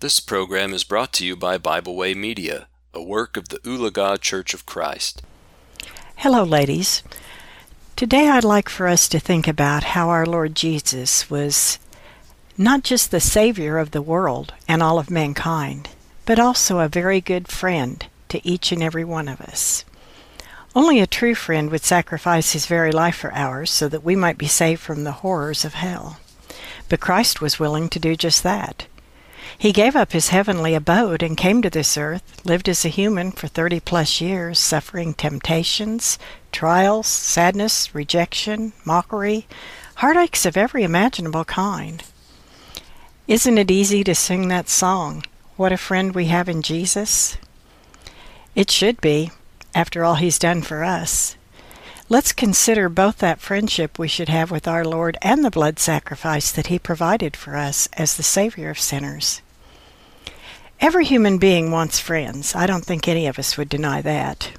This program is brought to you by Bible Way Media, a work of the Ulaga Church of Christ. Hello, ladies. Today I'd like for us to think about how our Lord Jesus was not just the Savior of the world and all of mankind, but also a very good friend to each and every one of us. Only a true friend would sacrifice his very life for ours so that we might be saved from the horrors of hell. But Christ was willing to do just that. He gave up his heavenly abode and came to this earth, lived as a human for 30 plus years, suffering temptations, trials, sadness, rejection, mockery, heartaches of every imaginable kind. Isn't it easy to sing that song, What a Friend We Have in Jesus? It should be, after all he's done for us. Let's consider both that friendship we should have with our Lord and the blood sacrifice that He provided for us as the Savior of sinners. Every human being wants friends. I don't think any of us would deny that.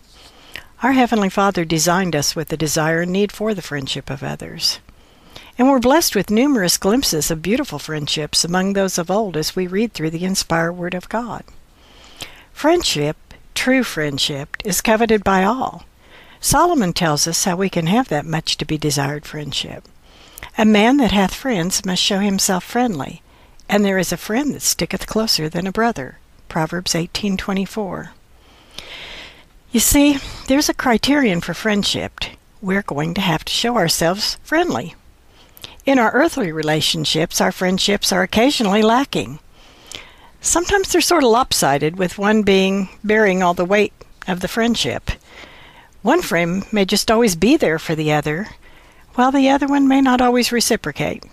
Our Heavenly Father designed us with a desire and need for the friendship of others. And we're blessed with numerous glimpses of beautiful friendships among those of old as we read through the inspired Word of God. Friendship, true friendship, is coveted by all. Solomon tells us how we can have that much to be desired friendship. A man that hath friends must show himself friendly, and there is a friend that sticketh closer than a brother. Proverbs 18:24. You see, there's a criterion for friendship. We're going to have to show ourselves friendly. In our earthly relationships, our friendships are occasionally lacking. Sometimes they're sort of lopsided, with one being bearing all the weight of the friendship. One friend may just always be there for the other, while the other one may not always reciprocate.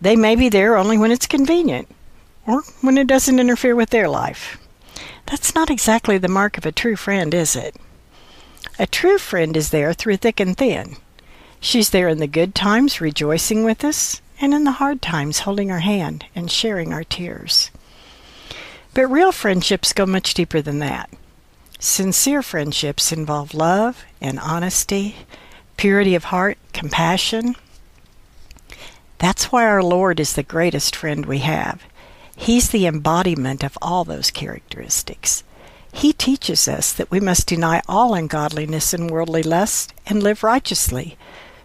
They may be there only when it's convenient, or when it doesn't interfere with their life. That's not exactly the mark of a true friend, is it? A true friend is there through thick and thin. She's there in the good times, rejoicing with us, and in the hard times, holding our hand and sharing our tears. But real friendships go much deeper than that. Sincere friendships involve love and honesty, purity of heart, compassion. That's why our Lord is the greatest friend we have. He's the embodiment of all those characteristics. He teaches us that we must deny all ungodliness and worldly lust and live righteously,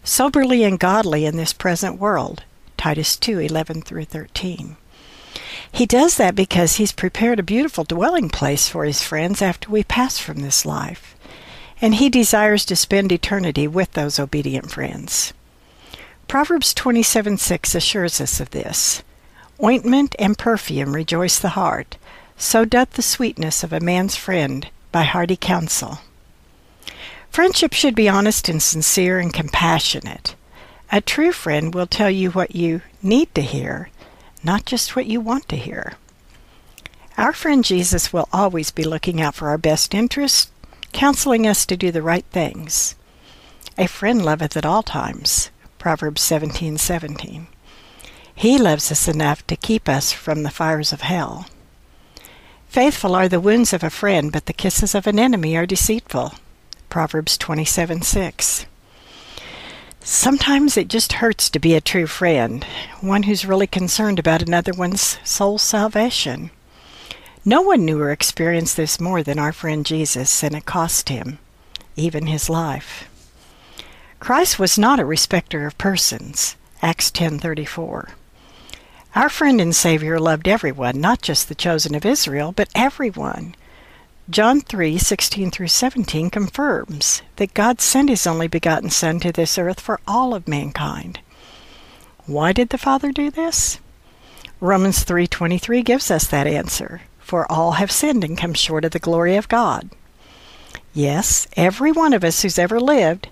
soberly and godly in this present world. Titus 2:11 through 13. He does that because he's prepared a beautiful dwelling place for his friends after we pass from this life. And he desires to spend eternity with those obedient friends. Proverbs 27:6 assures us of this. Ointment and perfume rejoice the heart, so doth the sweetness of a man's friend by hearty counsel. Friendship should be honest and sincere and compassionate. A true friend will tell you what you need to hear not just what you want to hear. Our friend Jesus will always be looking out for our best interests, counseling us to do the right things. A friend loveth at all times. Proverbs 17:17. 17. He loves us enough to keep us from the fires of hell. Faithful are the wounds of a friend, but the kisses of an enemy are deceitful. Proverbs 27:6. Sometimes it just hurts to be a true friend, one who's really concerned about another one's soul's salvation. No one knew or experienced this more than our friend Jesus, and it cost him even his life. Christ was not a respecter of persons. Acts 10:34. Our friend and Savior loved everyone, not just the chosen of Israel, but everyone. John 3:16 through 17 confirms that God sent his only begotten son to this earth for all of mankind. Why did the Father do this? Romans 3:23 gives us that answer. For all have sinned and come short of the glory of God. Yes, every one of us who's ever lived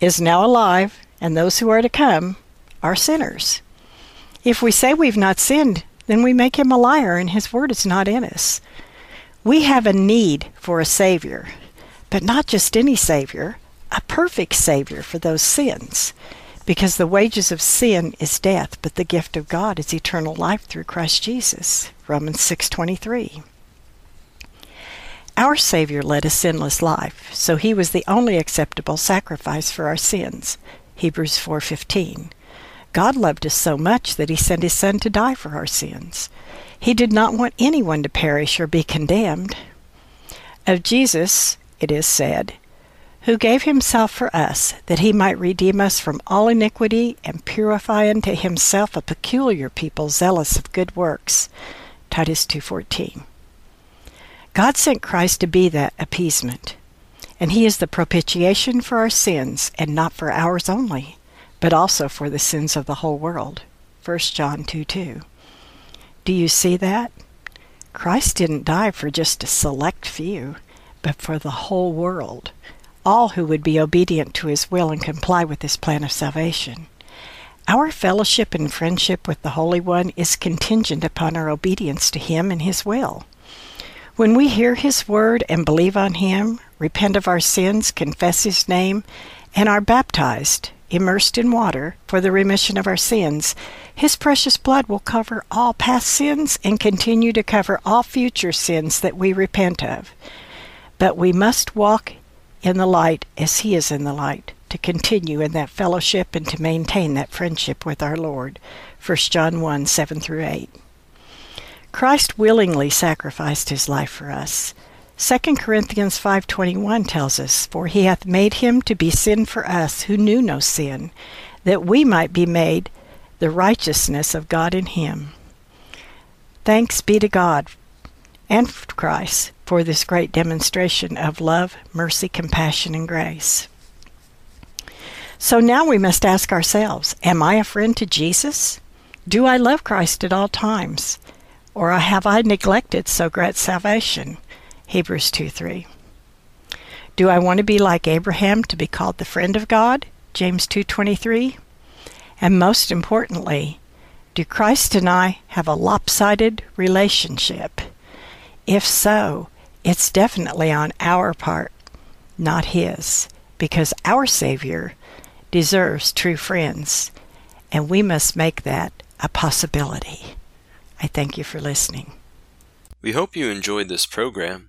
is now alive, and those who are to come are sinners. If we say we've not sinned, then we make him a liar and his word is not in us. We have a need for a Savior, but not just any Savior, a perfect Savior for those sins. Because the wages of sin is death, but the gift of God is eternal life through Christ Jesus. Romans 6:23. Our Savior led a sinless life, so he was the only acceptable sacrifice for our sins. Hebrews 4:15. God loved us so much that he sent his Son to die for our sins. He did not want anyone to perish or be condemned. Of Jesus, it is said, who gave himself for us, that he might redeem us from all iniquity and purify unto himself a peculiar people zealous of good works. Titus 2:14. God sent Christ to be that appeasement, and he is the propitiation for our sins, and not for ours only, but also for the sins of the whole world. 1 John 2 2. Do you see that? Christ didn't die for just a select few, but for the whole world, all who would be obedient to his will and comply with his plan of salvation. Our fellowship and friendship with the Holy One is contingent upon our obedience to him and his will. When we hear his word and believe on him, repent of our sins, confess his name, and are baptized, immersed in water for the remission of our sins, His precious blood will cover all past sins and continue to cover all future sins that we repent of. But we must walk in the light as He is in the light to continue in that fellowship and to maintain that friendship with our Lord. 1 John 1 7 through 8. Christ willingly sacrificed his life for us. 2 Corinthians 5:21 tells us, "For he hath made him to be sin for us who knew no sin, that we might be made the righteousness of God in him." Thanks be to God and Christ for this great demonstration of love, mercy, compassion, and grace. So now we must ask ourselves, am I a friend to Jesus? Do I love Christ at all times? Or have I neglected so great salvation? Hebrews 2 3. Do I want to be like Abraham to be called the friend of God? James 2:23. And most importantly, do Christ and I have a lopsided relationship? If so, it's definitely on our part, not his, because our Savior deserves true friends, and we must make that a possibility. I thank you for listening. We hope you enjoyed this program.